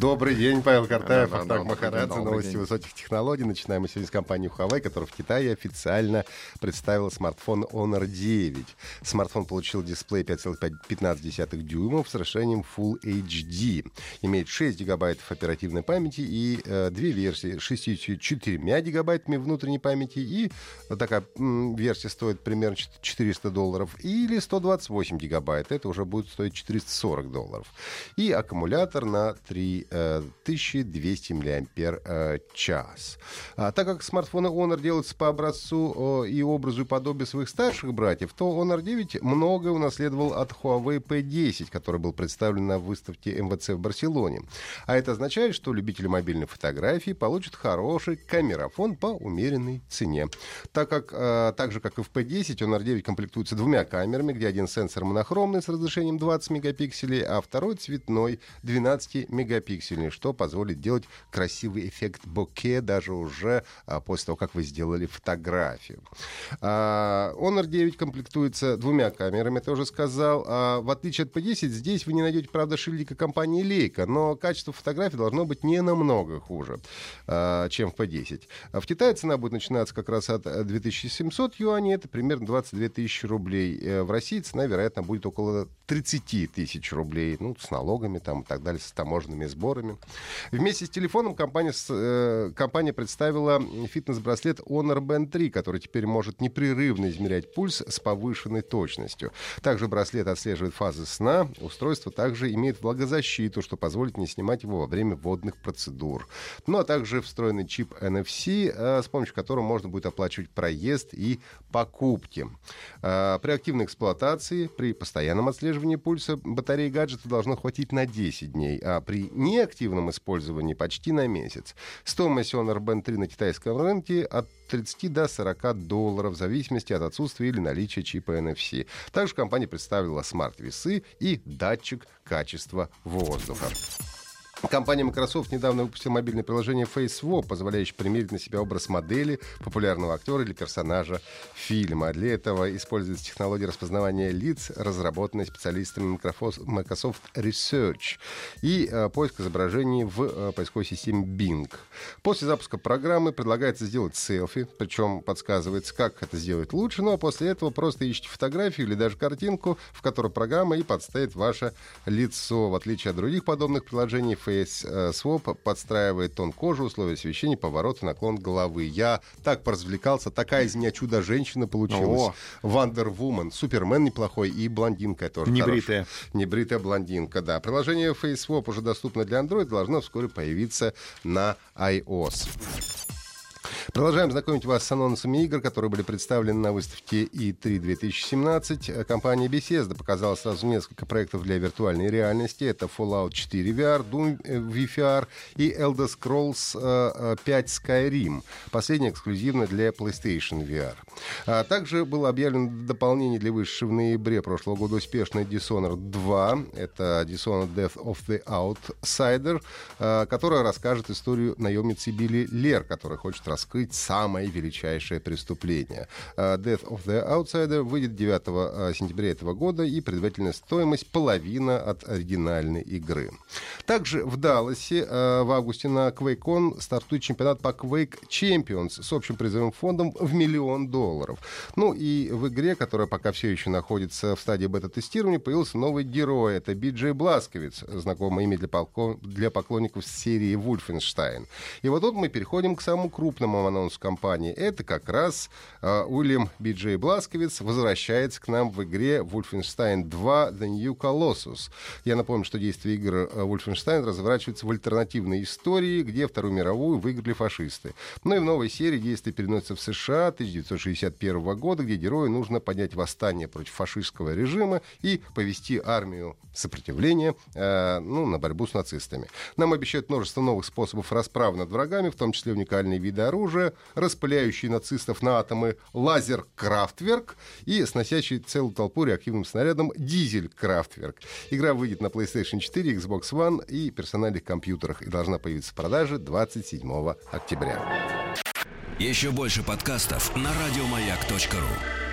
Добрый день, Павел Картаев, Ахтанг Махарадзе, новости высоких технологий. Начинаем мы сегодня с компании Huawei, которая в Китае официально представила смартфон Honor 9. Смартфон получил дисплей 5,15 дюймов с расширением Full HD. Имеет 6 гигабайтов оперативной памяти и э, две версии. 64 гигабайтами внутренней памяти и такая м, версия стоит примерно 400 долларов или 128 гигабайт. Это уже будет стоить 440 долларов. И аккумулятор на 3 1200 мАч. Э, а так как смартфоны Honor делаются по образцу и образу и подобию своих старших братьев, то Honor 9 многое унаследовал от Huawei P10, который был представлен на выставке МВЦ в Барселоне. А это означает, что любители мобильной фотографии получат хороший камерафон по умеренной цене. Так, как, э, так же, как и в P10, Honor 9 комплектуется двумя камерами, где один сенсор монохромный с разрешением 20 мегапикселей, а второй цветной 12 мегапикселей мегапиксельный, что позволит делать красивый эффект боке даже уже а, после того, как вы сделали фотографию. А, Honor 9 комплектуется двумя камерами, это уже сказал. А, в отличие от P10, здесь вы не найдете, правда, шильдика компании Leica, но качество фотографий должно быть не намного хуже, а, чем в P10. А в Китае цена будет начинаться как раз от э, 2700 юаней, это примерно 22 тысячи рублей. Э, В России цена, вероятно, будет около 30 тысяч рублей, ну, с налогами там и так далее, с таможенными сборами. Вместе с телефоном компания, э, компания представила фитнес-браслет Honor Band 3, который теперь может непрерывно измерять пульс с повышенной точностью. Также браслет отслеживает фазы сна. Устройство также имеет влагозащиту, что позволит не снимать его во время водных процедур. Ну а также встроенный чип NFC, э, с помощью которого можно будет оплачивать проезд и покупки. Э, При активной эксплуатации, при постоянном отслеживании пульса батареи гаджета должно хватить на 10 дней, а при неактивном использовании почти на месяц. Стоимость Honor Band 3 на китайском рынке от 30 до 40 долларов в зависимости от отсутствия или наличия чипа NFC. Также компания представила смарт-весы и датчик качества воздуха. Компания Microsoft недавно выпустила мобильное приложение FaceSwap, позволяющее примерить на себя образ модели, популярного актера или персонажа фильма. Для этого используется технология распознавания лиц, разработанная специалистами Microsoft Research, и э, поиск изображений в э, поисковой системе Bing. После запуска программы предлагается сделать селфи, причем подсказывается, как это сделать лучше, а после этого просто ищите фотографию или даже картинку, в которой программа и подставит ваше лицо. В отличие от других подобных приложений, FaceSwap подстраивает тон кожи, условия освещения, поворот и наклон головы. Я так поразвлекался, такая из меня чудо-женщина получилась. Woman, Супермен неплохой и блондинка тоже Небритая. хорошая. Небритая блондинка, да. Приложение FaceSwap уже доступно для Android, должно вскоре появиться на iOS. Продолжаем знакомить вас с анонсами игр, которые были представлены на выставке E3 2017. Э, Компания Bethesda показала сразу несколько проектов для виртуальной реальности. Это Fallout 4 VR, Doom э, VR и Elder Scrolls э, э, 5 Skyrim. Последний эксклюзивно для PlayStation VR. А также было объявлено дополнение для вышедшей в ноябре прошлого года успешной Dishonored 2. Это Dishonored Death of the Outsider, э, которая расскажет историю наемницы Билли Лер, которая хочет раскрыть самое величайшее преступление. Э, Death of the Outsider выйдет 9 э, сентября этого года, и предварительная стоимость половина от оригинальной игры. Также в Далласе э, в августе на QuakeCon стартует чемпионат по Quake Champions с общим призовым фондом в миллион долларов. Ну и в игре, которая пока все еще находится в стадии бета-тестирования, появился новый герой. Это Биджей Бласковиц, знакомое имя для, полко- для поклонников серии Wolfenstein. И вот тут мы переходим к самому крупному анонсу компании, это как раз э, Уильям Биджей Бласковиц возвращается к нам в игре Wolfenstein 2 The New Colossus. Я напомню, что действие игр Wolfenstein разворачивается в альтернативной истории, где Вторую мировую выиграли фашисты. Ну и в новой серии действие переносится в США 1961 года, где герою нужно поднять восстание против фашистского режима и повести армию сопротивления э, ну, на борьбу с нацистами. Нам обещают множество новых способов расправы над врагами, в том числе уникальные виды оружия, распыляющие нацистов на атомы лазер Крафтверк и сносящий целую толпу реактивным снарядом Дизель Крафтверк. Игра выйдет на PlayStation 4, Xbox One и персональных компьютерах и должна появиться в продаже 27 октября. Еще больше подкастов на радиомаяк.ру.